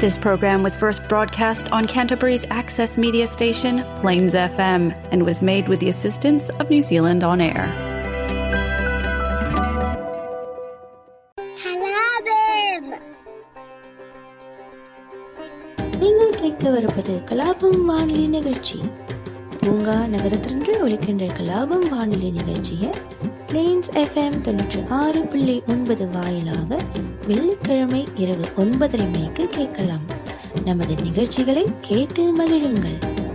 This program was first broadcast on Canterbury's access media station, Plains FM, and was made with the assistance of New Zealand On Air. கலாபம் நீங்கள் கேட்கவிருப்பது கலாபம் வானொலி நிகழ்ச்சி பூங்கா நகரத்திலிருந்து ஒலிக்கின்ற கலாபம் வானொலி நிகழ்ச்சியை பிளேன்ஸ் எஃப்எம் தொண்ணூற்றி ஆறு புள்ளி ஒன்பது வாயிலாக வெள்ளிக்கிழமை இரவு ஒன்பதரை மணிக்கு கேட்கலாம். நமது நிகழ்ச்சிகளை கேட்டு மகிழுங்கள்.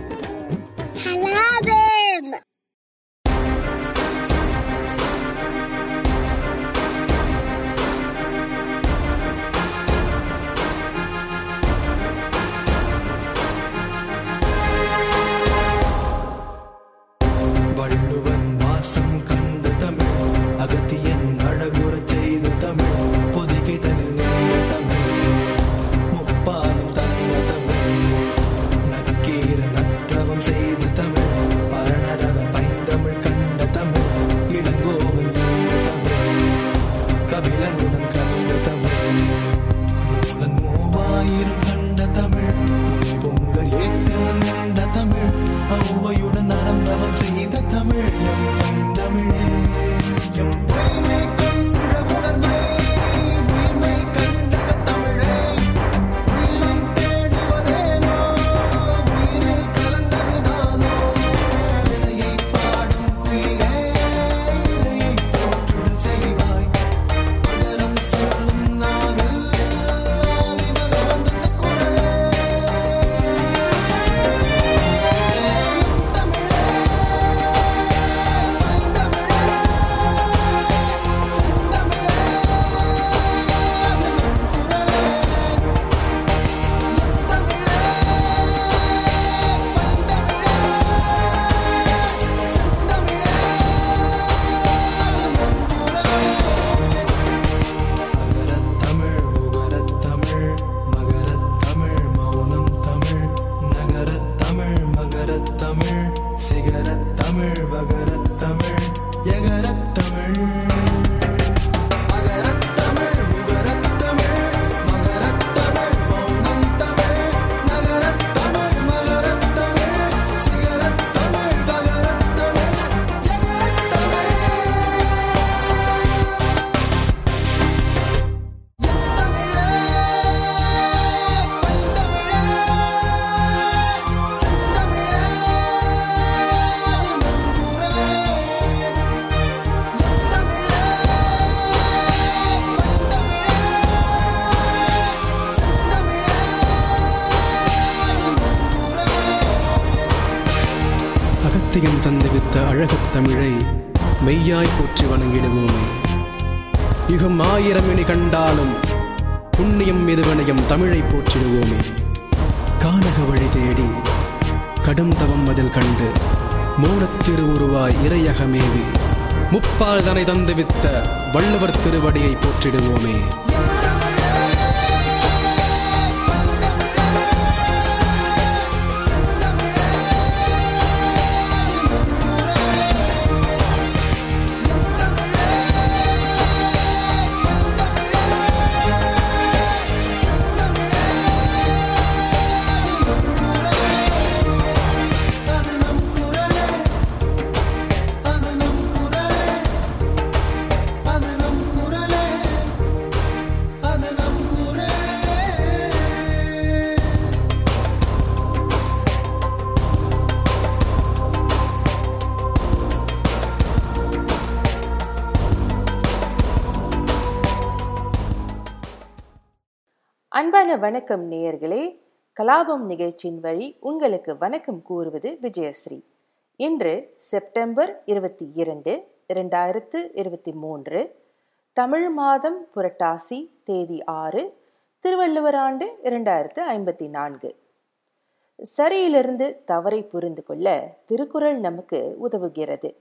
தமிழ் வகரத் போற்றி வணங்கிடுவோம். யுகம் ஆயிரம் இனி கண்டாலும் புண்ணியம் எதுவனையும் தமிழை போற்றிடுவோமே. கானக வழி தேடி கடும் தவம் அதில் கண்டு மூலத்திருவுருவாய் இறையகமேவி முப்பால் தனை தந்துவித்த வள்ளுவர் திருவடியை போற்றிடுவோமே. அன்பான வணக்கம் நேயர்களே. கலாபம் நிகழ்ச்சியின் வழி உங்களுக்கு வணக்கம் கூறுவது விஜயஸ்ரீ. இன்று செப்டம்பர் இருபத்தி இரண்டு இரண்டாயிரத்து இருபத்தி மூன்று தமிழ் மாதம் புரட்டாசி தேதி ஆறு திருவள்ளுவர் ஆண்டு இரண்டாயிரத்து ஐம்பத்தி நான்கு. சரியிலிருந்து தவறை புரிந்து கொள்ள திருக்குறள் நமக்கு உதவுகிறது.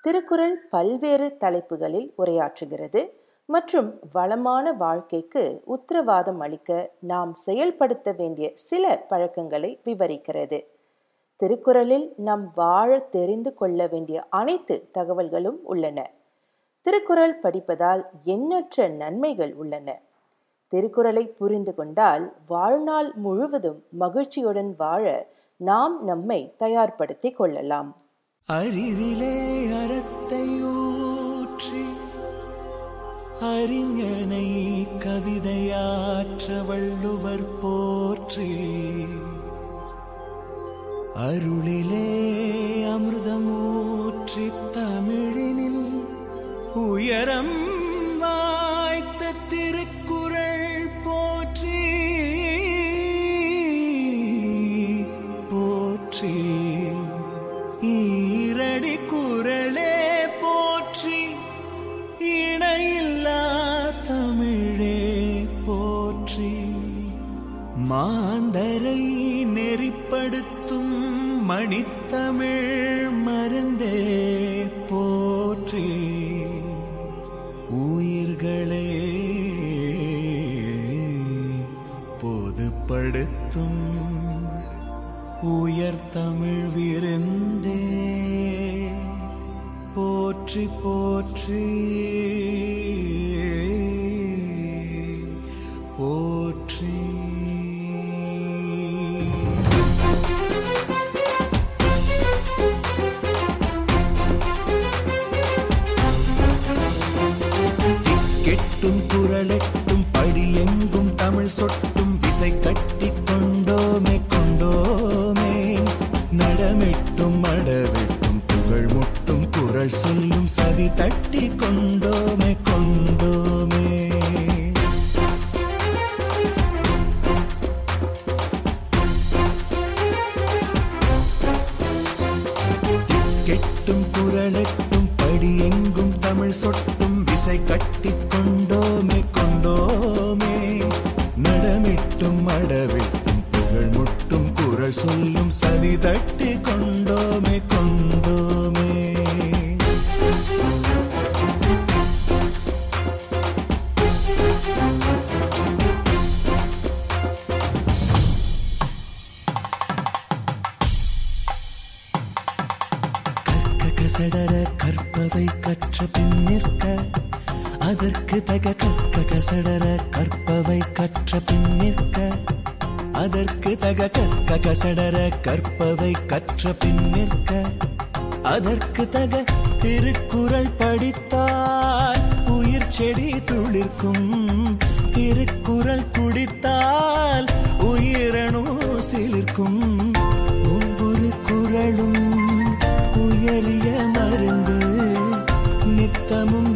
திருக்குறள் பல்வேறு தலைப்புகளில் உரையாற்றுகிறது. மற்றும் வளமான வாழ்க்கைக்கு உத்தரவாதம் அளிக்க நாம் செயல்படுத்த வேண்டிய சில பழக்கங்களை விவரிக்கிறது. திருக்குறளில் நாம் வாழ தெரிந்து கொள்ள வேண்டிய அனைத்து தகவல்களும் உள்ளன. திருக்குறள் படிப்பதால் எண்ணற்ற நன்மைகள் உள்ளன. திருக்குறளை புரிந்து கொண்டால் வாழ்நாள் முழுவதும் மகிழ்ச்சியுடன் வாழ நாம் நம்மை தயார்படுத்திக் கொள்ளலாம். அறிவிலே அறத்தையும் அறிஞனை கவிதையாற்ற வள்ளுவர் போற்றி. அருளிலே அமிர்தமூற்றி தமிழினில் உயரம் திகழட்டும் படியெங்கும் தமிழ் சொட்டு கசடர கற்பவை கற்ற பின் நிற்க அதற்கு தக திருக்குறள் படித்தால் உயிர் செடி துளிர்க்கும் திருக்குறள் குடித்தால் உயிரணு சிலிர்க்கும். ஒவ்வொரு குரலும் உயரிய மருந்து நித்தமும்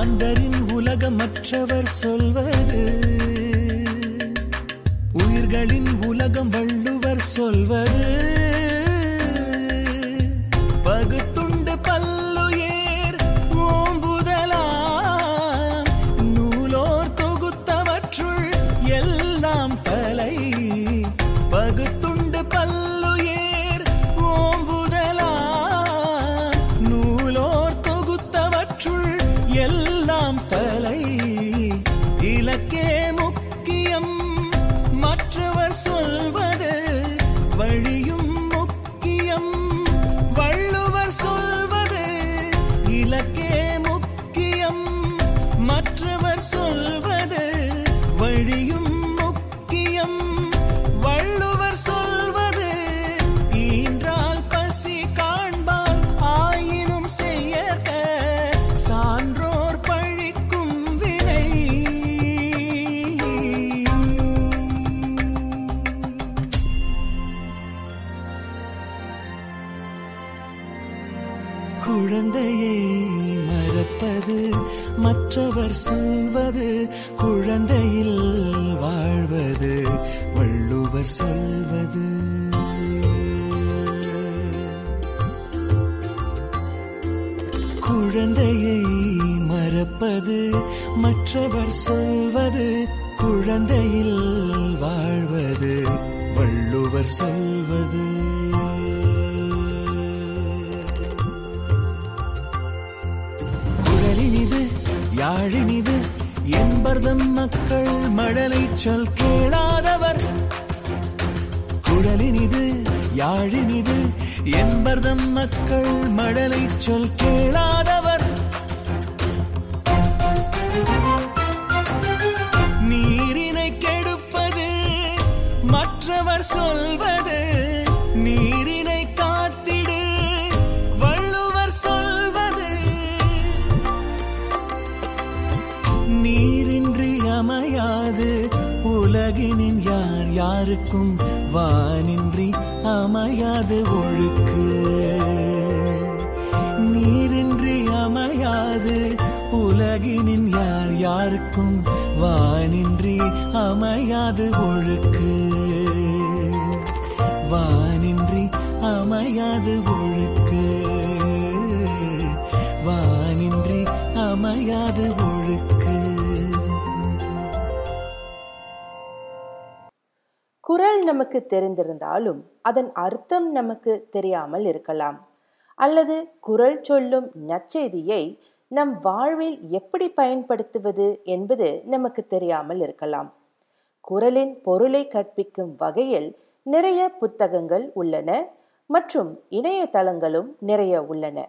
ஆண்டரின் உலகமற்றவர் சொல்வது உயிர்களின் உலகம் வள்ளுவர் சொல்வது. சொல்வது வழியும் முக்கியம். வள்ளுவர் சொல்வது ஈன்றால் பசி காண்பால் ஆயினும் செய்யக்க சான்றோர் பழிக்கும் வினை. குழந்தையை மறப்பது மற்றவர் சொல் மறப்பது மற்றவர் சொல்வது குழந்தையில் வாழ்வது வள்ளுவர் சொல்வது. குழலினிது யாழினிது என்பர்தம் மக்கள் மழலை சொல் கேளாதவர். குழலினிது யாழினிது என்பர்தம் மக்கள் மழலை சொல் கேளாதவர். சொல்வது நீரினை காத்திடு வள்ளுவர் சொல்வது. நீரின்றி அமையாது உலகினின் யார் யாருக்கும் வானின்றி அமையாது ஒழுக்கு. நீரின்றி அமையாது உலகினின் யார் யாருக்கும் வானின்றி அமையாது ஒழுக்கு. வானின்றி அமையாது ஒழுக்கு. வானின்றி அமையாது ஒழுக்கு. குரல் நமக்கு தெரிந்திருந்தாலும் அதன் அர்த்தம் நமக்கு தெரியாமல் இருக்கலாம். அல்லது குரல் சொல்லும் நற்செய்தியை நம் வாழ்வில் எப்படி பயன்படுத்துவது என்பது நமக்கு தெரியாமல் இருக்கலாம். குரலின் பொருளை கற்பிக்கும் வகையில் நிறைய புத்தகங்கள் உள்ளன மற்றும் இணையதளங்களும் நிறைய உள்ளன.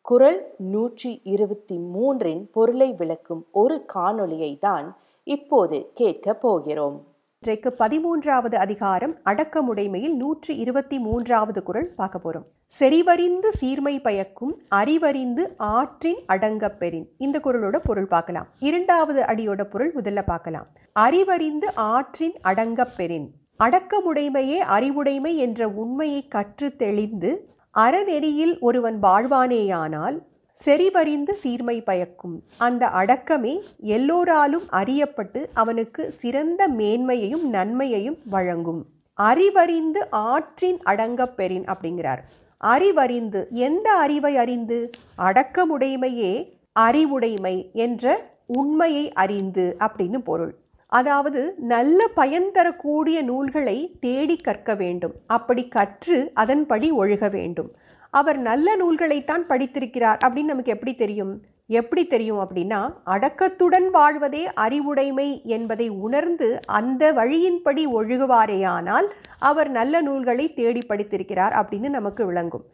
குரல் நூற்றி இருபத்தி மூன்றின் பொருளை விளக்கும் ஒரு காணொளியை தான் இப்போது கேட்க போகிறோம். இன்றைக்கு பதிமூன்றாவது அதிகாரம் அடக்கமுடைமையில் நூற்றி இருபத்தி மூன்றாவது குரல் பார்க்க போறோம். செறிவறிந்து சீர்மை பயக்கும் அறிவறிந்து ஆற்றின் அடங்கப் பெறின். இந்த குரலோட பொருள் பார்க்கலாம். இரண்டாவது அடியோட பொருள் முதல்ல பார்க்கலாம். அறிவறிந்து ஆற்றின் அடங்கப் பெறின். அடக்கமுடைமையே அறிவுடைமை என்ற உண்மையை கற்று தெளிந்து அறநெறியில் ஒருவன் வாழ்வானேயானால் செறிவறிந்து சீர்மை பயக்கும். அந்த அடக்கமே எல்லோராலும் அறியப்பட்டு அவனுக்கு சிறந்த மேன்மையையும் நன்மையையும் வழங்கும். அறிவறிந்து ஆற்றின் அடங்கப் பெறின் அப்படிங்கிறார். அறிவறிந்து எந்த அறிவை அறிந்து? அடக்கமுடைமையே அறிவுடைமை என்ற உண்மையை அறிந்து அப்படின்னு பொருள். அதாவது நல்ல பயன் தரக்கூடிய நூல்களை தேடி கற்க வேண்டும். அப்படி கற்று அதன்படி ஒழுக வேண்டும். அவர் நல்ல நூல்களைத்தான் படித்திருக்கிறார் அப்படின்னு நமக்கு எப்படி தெரியும்? எப்படி தெரியும் அப்படின்னா அடக்கத்துடன் வாழ்வதே அறிவுடைமை என்பதை உணர்ந்து அந்த வழியின்படி ஒழுகுவாரேயானால் அவர் நல்ல நூல்களை தேடி படித்திருக்கிறார் அப்படின்னு நமக்கு விளங்கும்.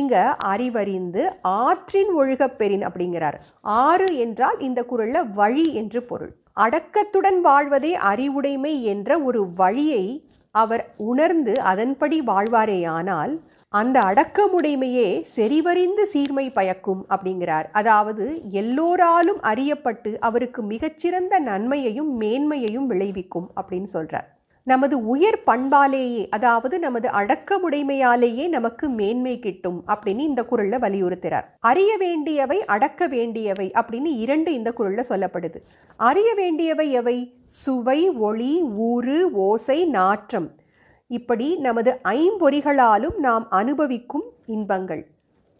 இங்க அறிவறிந்து ஆற்றின் ஒழுகப்பெறின் அப்படிங்கிறார். ஆறு என்றால் இந்த குரல்ல வழி என்று பொருள். அடக்கத்துடன் வாழ்வதே அறிவுடைமை என்ற ஒரு வழியை அவர் உணர்ந்து அதன்படி வாழ்வாரேயானால் அந்த அடக்கமுடைமையே செறிவறிந்து சீர்மை பயக்கும் அப்படிங்கிறார். அதாவது எல்லோராலும் அறியப்பட்டு அவருக்கு மிகச்சிறந்த நன்மையையும் மேன்மையையும் விளைவிக்கும் அப்படின்னு சொல்கிறார் நமது உயர் பண்பாலேயே அதாவது நமது அடக்கமுடைமையாலேயே நமக்கு மேன்மை கிட்டும் அப்படின்னு இந்த குரல்ல வலியுறுத்துறார். அறிய வேண்டியவை அடக்க வேண்டியவை அப்படின்னு இரண்டு இந்த குரல்ல சொல்லப்படுது. அறிய வேண்டியவை எவை? சுவை ஒளி ஊறு ஓசை நாற்றம். இப்படி நமது ஐம்பொறிகளாலும் நாம் அனுபவிக்கும் இன்பங்கள்.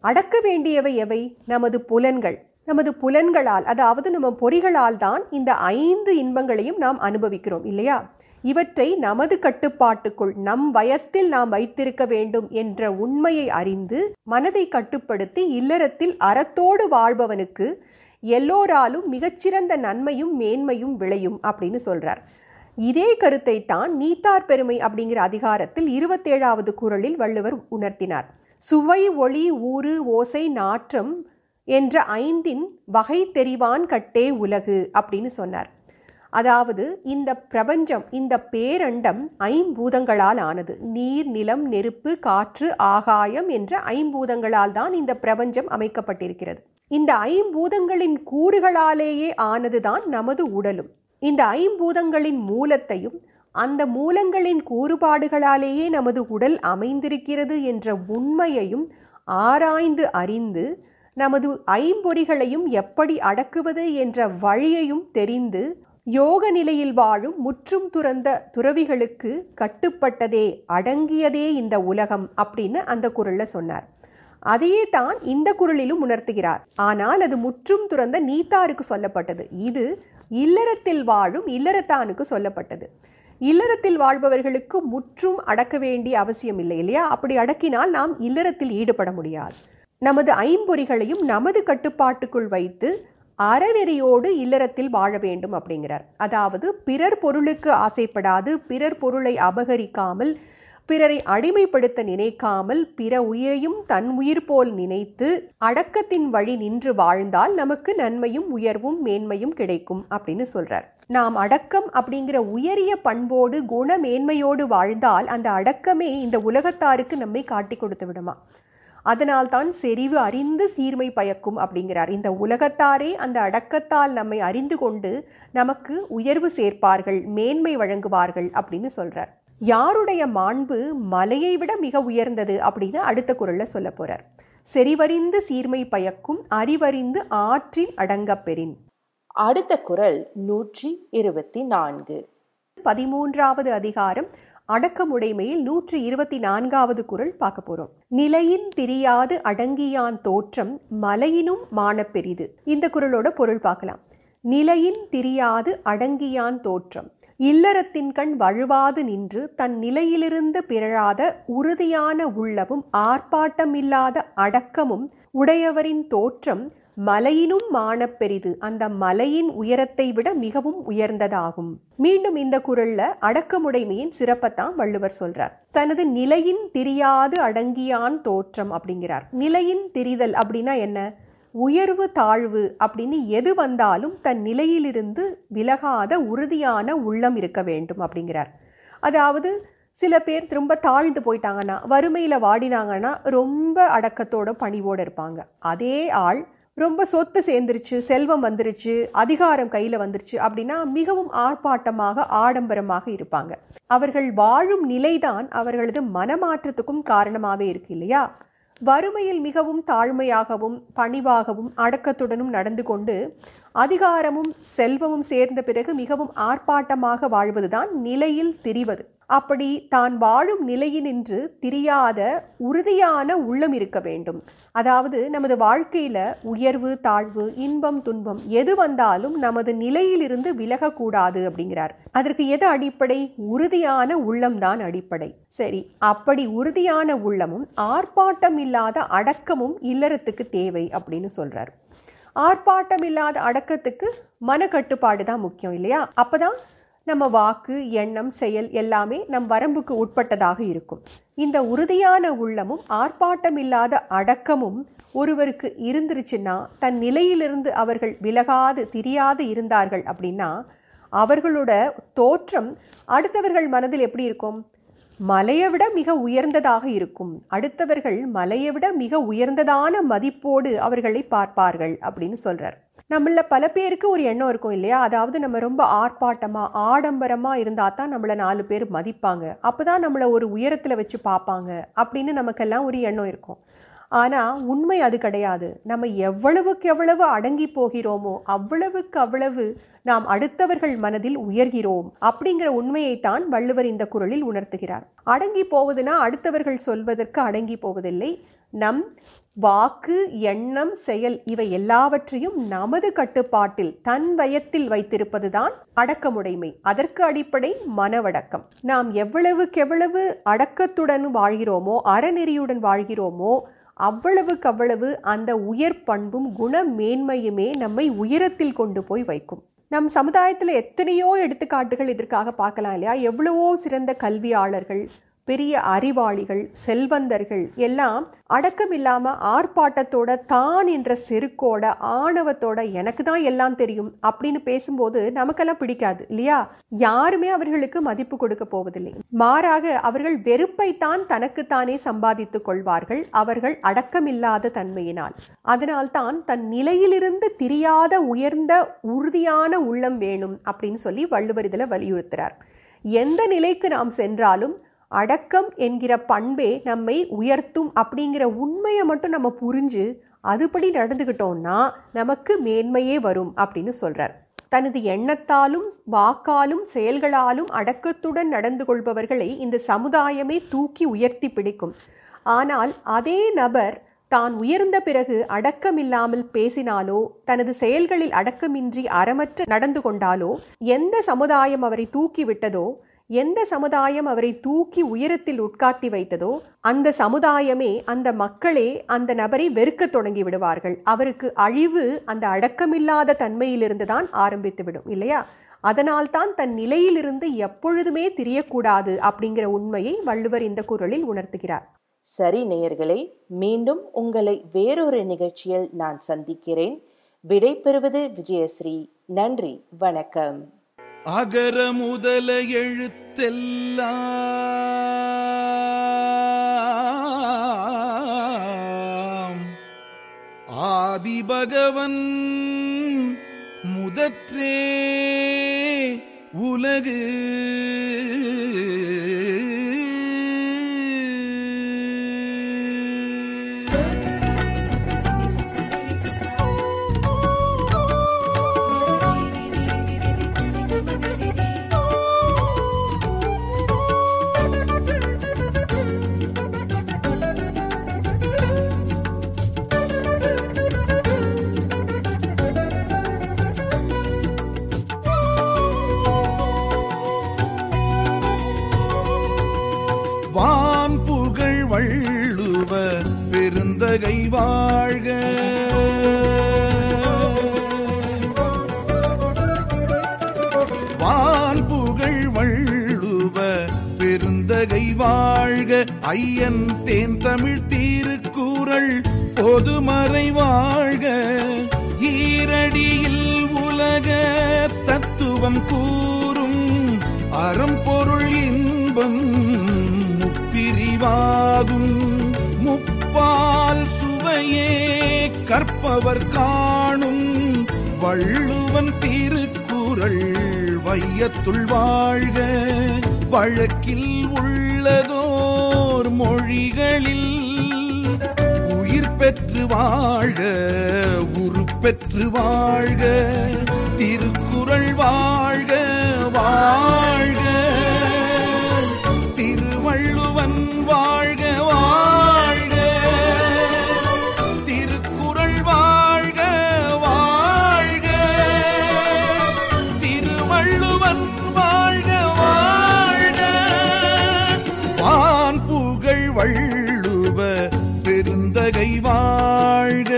அடக்க வேண்டியவை எவை? நமது புலன்கள். நமது புலன்களால் அதாவது நம்ம பொறிகளால் தான் இந்த ஐந்து இன்பங்களையும் நாம் அனுபவிக்கிறோம் இல்லையா? இவற்றை நமது கட்டுப்பாட்டுக்குள் நம் வயத்தில் நாம் வைத்திருக்க வேண்டும் என்ற உண்மையை அறிந்து மனதை கட்டுப்படுத்தி இல்லறத்தில் அறத்தோடு வாழ்பவனுக்கு எல்லோராலும் மிகச்சிறந்த நன்மையும் மேன்மையும் விளையும் அப்படின்னு சொல்றார். இதே கருத்தை தான் நீத்தார் பெருமை அப்படிங்கிற அதிகாரத்தில் இருபத்தேழாவது குரலில் வள்ளுவர் உணர்த்தினார். சுவை ஒளி ஊறு ஓசை நாற்றம் என்ற ஐந்தின் வகை தெரிவான் கட்டே உலகு அப்படின்னு சொன்னார். அதாவது இந்த பிரபஞ்சம் இந்த பேரண்டம் ஐம்பூதங்களால் ஆனது. நீர் நிலம் நெருப்பு காற்று ஆகாயம் என்ற ஐம்பூதங்களால் தான் இந்த பிரபஞ்சம் அமைக்கப்பட்டிருக்கிறது. இந்த ஐம்பூதங்களின் கூறுகளாலேயே ஆனதுதான் நமது உடலும். இந்த ஐம்பூதங்களின் மூலத்தையும் அந்த மூலங்களின் கூறுபாடுகளாலேயே நமது உடல் அமைந்திருக்கிறது என்ற உண்மையையும் ஆராய்ந்து அறிந்து நமது ஐம்பொறிகளையும் எப்படி அடக்குவது என்ற வழியையும் தெரிந்து யோக நிலையில் வாழும் முற்றும் துறந்த துறவிகளுக்கு கட்டுப்பட்டதே அடங்கியதே இந்த உலகம் அப்படின்னு அந்த குரலில் சொன்னார். அதையே தான் இந்த குரலிலும் உணர்த்துகிறார். ஆனால் அது முற்றும் துறந்த நீத்தாருக்கு சொல்லப்பட்டது. இது இல்லறத்தில் வாழும் இல்லறத்தானுக்கு சொல்லப்பட்டது. இல்லறத்தில் வாழ்பவர்களுக்கு முற்றும் அடக்க வேண்டிய அவசியம் இல்லை இல்லையா? அப்படி அடக்கினால் நாம் இல்லறத்தில் ஈடுபட முடியாது. நமது ஐம்பொறிகளையும் நமது கட்டுப்பாட்டுக்குள் வைத்து அறநெறியோடு இல்லறத்தில் வாழ வேண்டும் அப்படிங்கிறார். அதாவது பிறர் பொருளுக்கு ஆசைப்படாது பிறர் பொருளை அபகரிக்காமல் பிறரை அடிமைப்படுத்த நினைக்காமல் பிற உயிரையும் தன் உயிர் போல் நினைத்து அடக்கத்தின் வழி நின்று வாழ்ந்தால் நமக்கு நன்மையும் உயர்வும் மேன்மையும் கிடைக்கும் அப்படின்னு சொல்றார். நாம் அடக்கம் அப்படிங்கிற உயரிய பண்போடு குண மேன்மையோடு வாழ்ந்தால் அந்த அடக்கமே இந்த உலகத்தாருக்கு நம்மை காட்டி கொடுத்து விடுமா? அதனால் தான் செறிவு அறிந்து சீர்மை பயக்கும் அப்படிங்கிறார். இந்த உலகத்தாரே அந்த அடக்கத்தால் நம்மை அறிந்து கொண்டு நமக்கு உயர்வு சேர்ப்பார்கள் மேன்மை வழங்குவார்கள் அப்படின்னு சொல்றார். யாருடைய மாண்பு மலையை விட மிக உயர்ந்தது அப்படின்னு அடுத்த குரல்ல சொல்ல போறார். செறிவறிந்து சீர்மை பயக்கும் அறிவறிந்து ஆற்றின் அடங்கப்பெறின் அடுத்த குரல் நூற்றி இருபத்தி நான்கு. பதிமூன்றாவது அதிகாரம் அடக்கமுடைமையில் நூற்றி இருபத்தி நான்காவது குரல் பார்க்க போறோம். நிலையின் திரியாது அடங்கியான் தோற்றம் மலையினும் மானப்பெரிது. இந்த குரலோட பொருள் பார்க்கலாம். நிலையின் திரியாது அடங்கியான் தோற்றம் இல்லறத்தின் கண் வழுவாது நின்று தன் நிலையிலிருந்து பிறழாத உறுதியான உள்ளமும் ஆர்ப்பாட்டமில்லாத அடக்கமும் உடையவரின் தோற்றம் மலையினும் மானப்பெரிது அந்த மலையின் உயரத்தை விட மிகவும் உயர்ந்ததாகும். மீண்டும் இந்த குரல்ல அடக்கமுடைமையின் சிறப்பத்தான் வள்ளுவர் சொல்றார். தனது நிலையின் திரியாது அடங்கியான் தோற்றம் அப்படிங்கிறார். நிலையின் திரிதல் அப்படின்னா என்ன? உயர்வு தாழ்வு அப்படின்னு எது வந்தாலும் தன் நிலையிலிருந்து விலகாத உறுதியான உள்ளம் இருக்க வேண்டும் அப்படிங்கிறார். அதாவது சில பேர் திரும்ப தாழ்ந்து போயிட்டாங்கன்னா வறுமையில் வாடினாங்கன்னா ரொம்ப அடக்கத்தோட பணிவோடு இருப்பாங்க. அதே ஆள் ரொம்ப சொத்து சேர்ந்துருச்சு செல்வம் வந்துருச்சு அதிகாரம் கையில் வந்துருச்சு அப்படின்னா மிகவும் ஆர்ப்பாட்டமாக ஆடம்பரமாக இருப்பாங்க. அவர்கள் வாழும் நிலைதான் அவர்களது மனமாற்றத்துக்கும் காரணமாகவே இருக்கு இல்லையா? வறுமையில் மிகவும் தாழ்மையாகவும் பணிவாகவும் அடக்கத்துடனும் நடந்து கொண்டு அதிகாரமும் செல்வமும் சேர்ந்த பிறகு மிகவும் ஆர்ப்பாட்டமாக வாழ்வதுதான் நிலையில் திரிவது. அப்படி தான் வாழும் நிலையினின்று திரியாத உறுதியான உள்ளம் இருக்க வேண்டும். அதாவது நமது வாழ்க்கையில் உயர்வு தாழ்வு இன்பம் துன்பம் எது வந்தாலும் நமது நிலையிலிருந்து விலகக்கூடாது அப்படிங்கிறார். அதற்கு எது அடிப்படை? உறுதியான உள்ளம்தான் அடிப்படை. சரி அப்படி உறுதியான உள்ளமும் ஆர்ப்பாட்டம் இல்லாத அடக்கமும் இல்லறத்துக்கு தேவை அப்படின்னு சொல்கிறார் ஆர்ப்பாட்டம் இல்லாத அடக்கத்துக்கு மனக்கட்டுப்பாடு தான் முக்கியம் இல்லையா? அப்போதான் நம்ம வாக்கு எண்ணம் செயல் எல்லாமே நம் வரம்புக்கு உட்பட்டதாக இருக்கும். இந்த உறுதியான உள்ளமும் ஆர்ப்பாட்டம் இல்லாத அடக்கமும் ஒருவருக்கு இருந்துருச்சுன்னா தன் நிலையிலிருந்து அவர்கள் விலகாது திரியாது இருந்தார்கள் அப்படின்னா அவர்களோட தோற்றம் அடுத்தவர்கள் மனதில் எப்படி இருக்கும்? மலையை விட மிக உயர்ந்ததாக இருக்கும். அடுத்தவர்கள் மலையை விட மிக உயர்ந்ததான மதிப்போடு அவர்களை பார்ப்பார்கள் அப்படின்னு சொல்கிறார் நம்மள பல பேருக்கு ஒரு எண்ணம் இருக்கும் இல்லையா? அதாவது நம்ம ரொம்ப ஆர்ப்பாட்டமா ஆடம்பரமா இருந்தா தான் நம்மள நாலு பேர் மதிப்பாங்க. அப்பதான் நம்மள ஒரு உயரத்துல வச்சு பார்ப்பாங்க அப்படின்னு நமக்கெல்லாம் ஒரு எண்ணம் இருக்கும். ஆனா உண்மை அது கிடையாது. நம்ம எவ்வளவுக்கு எவ்வளவு அடங்கி போகிறோமோ அவ்வளவுக்கு அவ்வளவு நாம் அடுத்தவர்கள் மனதில் உயர்கிறோம் அப்படிங்கிற உண்மையைத்தான் வள்ளுவர் இந்த குரலில் உணர்த்துகிறார். அடங்கி போவதுனா அடுத்தவர்கள் சொல்வதற்கு அடங்கி போவதில்லை. நம் வாக்கு எண்ணம் செயல் இவை எல்லாவற்றையும் நமது கட்டுப்பாட்டில் தன் வயத்தில் வைத்திருப்பதுதான் அடக்கமுடைமை. அதற்கு அடிப்படை மனவடக்கம். நாம் எவ்வளவுக்கெவ்வளவு அடக்கத்துடன் வாழ்கிறோமோ அறநெறியுடன் வாழ்கிறோமோ அவ்வளவுக்கவ்வளவு அந்த உயர் பண்பும் குண மேன்மையுமே நம்மை உயரத்தில் கொண்டு போய் வைக்கும். நம் சமுதாயத்தில் எத்தனையோ எடுத்துக்காட்டுகள் இதற்காக பார்க்கலாம் இல்லையா? எவ்வளவோ சிறந்த கல்வியாளர்கள் பெரிய அறிவாளிகள் செல்வந்தர்கள் எல்லாம் அடக்கம் இல்லாம ஆர்ப்பாட்டத்தோட தான் என்ற செருக்கோட ஆணவத்தோட எனக்கு தான் எல்லாம் தெரியும் அப்படின்னு பேசும்போது நமக்கெல்லாம் பிடிக்காது இல்லையா? யாருமே அவர்களுக்கு மதிப்பு கொடுக்க போவதில்லை. மாறாக அவர்கள் வெறுப்பை தான் தனக்குத்தானே சம்பாதித்துக் கொள்வார்கள் அவர்கள் அடக்கமில்லாத தன்மையினால். அதனால்தான் தன் நிலையிலிருந்து திரியாத உயர்ந்த உறுதியான உள்ளம் வேணும் அப்படின்னு சொல்லி வள்ளுவர் இதில் வலியுறுத்துறார். எந்த நிலைக்கு நாம் சென்றாலும் அடக்கம் என்கிற பண்பே நம்மை உயர்த்தும் அப்படிங்கிற உண்மையை மட்டும் நம்ம புரிஞ்சு அதுபடி நடந்துக்கிட்டோம்னா நமக்கு மேன்மையே வரும் அப்படின்னு சொல்கிறார் தனது எண்ணத்தாலும் வாக்காலும் செயல்களாலும் அடக்கத்துடன் நடந்து கொள்பவர்களை இந்த சமுதாயமே தூக்கி உயர்த்தி பிடிக்கும். ஆனால் அதே நபர் தான் உயர்ந்த பிறகு அடக்கமில்லாமல் பேசினாலோ தனது செயல்களில் அடக்கமின்றி அறமற்று நடந்து கொண்டாலோ எந்த சமுதாயம் அவரை தூக்கி விட்டதோ எந்த சமுதாயம் அவரை தூக்கி உயரத்தில் உட்கார்த்தி வைத்ததோ அந்த சமுதாயமே அந்த மக்களே அந்த நபரை வெறுக்கத் தொடங்கி விடுவார்கள். அவருக்கு அழிவு அந்த அடக்கமில்லாத தன்மையிலிருந்து தான் ஆரம்பித்துவிடும் இல்லையா? அதனால்தான் தன் நிலையிலிருந்து எப்பொழுதுமே திரியக்கூடாது அப்படிங்கிற உண்மையை வள்ளுவர் இந்த குரலில் உணர்த்துகிறார். சரி நேயர்களே மீண்டும் உங்களை வேறொரு நிகழ்ச்சியில் நான் சந்திக்கிறேன். விடை பெறுவது விஜயஸ்ரீ. நன்றி வணக்கம். அகர முதல எழுத்தெல்லாம். ஆதிபகவன் முதற்றே உலகு. ஐயன் தேன் தமிழ் தீருக்குறள் பொதுமறை வாழ்க. ஈரடியில் உலக தத்துவம் கூறும் அறம்பொருள் இன்பம் முப்பிரிவாகும். முப்பால் சுவையே கற்பவர் காணும் வள்ளுவன் திருக்குறள் வையத்துள் வாழ்க. வழக்கில் உள்ளதோ மொழிகளில் உயிர் பெற்று வாழ்க உருப்பெற்று வாழ்க திருக்குறள் வாழ்க வாழ்க. திருவள்ளுவன் வாழ்க குந்தகை வாழ்க.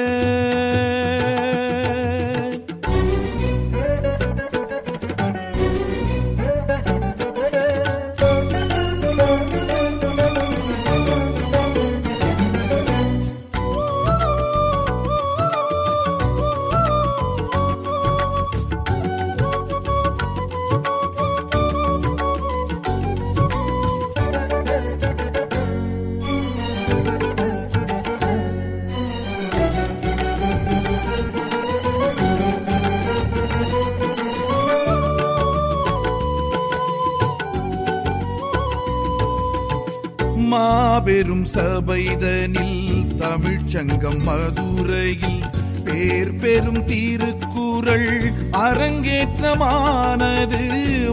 தமிழ்ச்சங்கம் மதுரையில் பேர் பெரும் திருக்குறள் அரங்கேற்றமானது.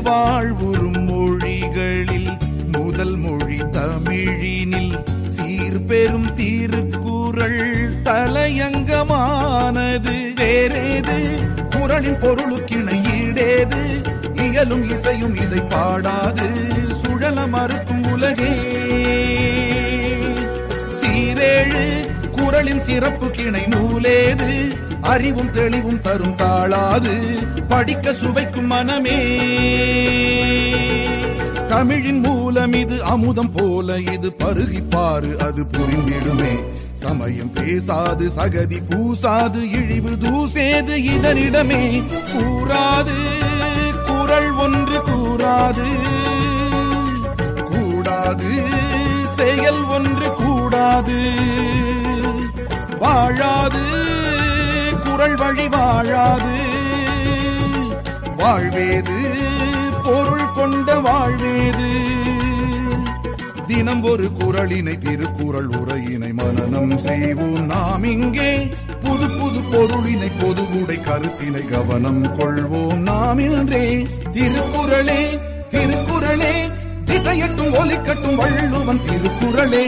வாழ்வுறும் மொழிகளில் முதல் மொழி தமிழினில் சீர்பெரும் திருக்குறள் தலையங்கமானது. வேறேது? குரலின் பொருளுக்கிணை ஈடேது இயலும் இசையும் இதை பாடாது. சுழல மறுக்கும் உலகே. சீரேழு குரலின் சிறப்பு கிணை நூலேது. அறிவும் தெளிவும் தரும் தாளாது. படிக்க சுவைக்கும் மனமே. தமிழின் மூலம் இது அமுதம் போல இது பருகிப்பாறு அது புரிந்திடுமே. சமயம் பேசாது சகதி பூசாது இழிவு தூசேது இதனிடமே. கூறாது குரல் ஒன்று கூறாது. கூடாது. செயல் ஒன்று கூடாது. வாழாது. குரல் வழி வாழாது. வாழ்வேது பொருள் கொண்ட வாழ்வேது. தினம் ஒரு குரலினை திருக்குறள் உரையினை மனனம் செய்வோம் நாம் இங்கே. புது புது பொருளினை பொதுவுடை கருத்தினை கவனம் கொள்வோம் நாம் இன்றே. திருக்குறளே திருக்குறளே இசையட்டும் ஒலிக்கட்டும் வள்ளுவன் திருக்குறளே.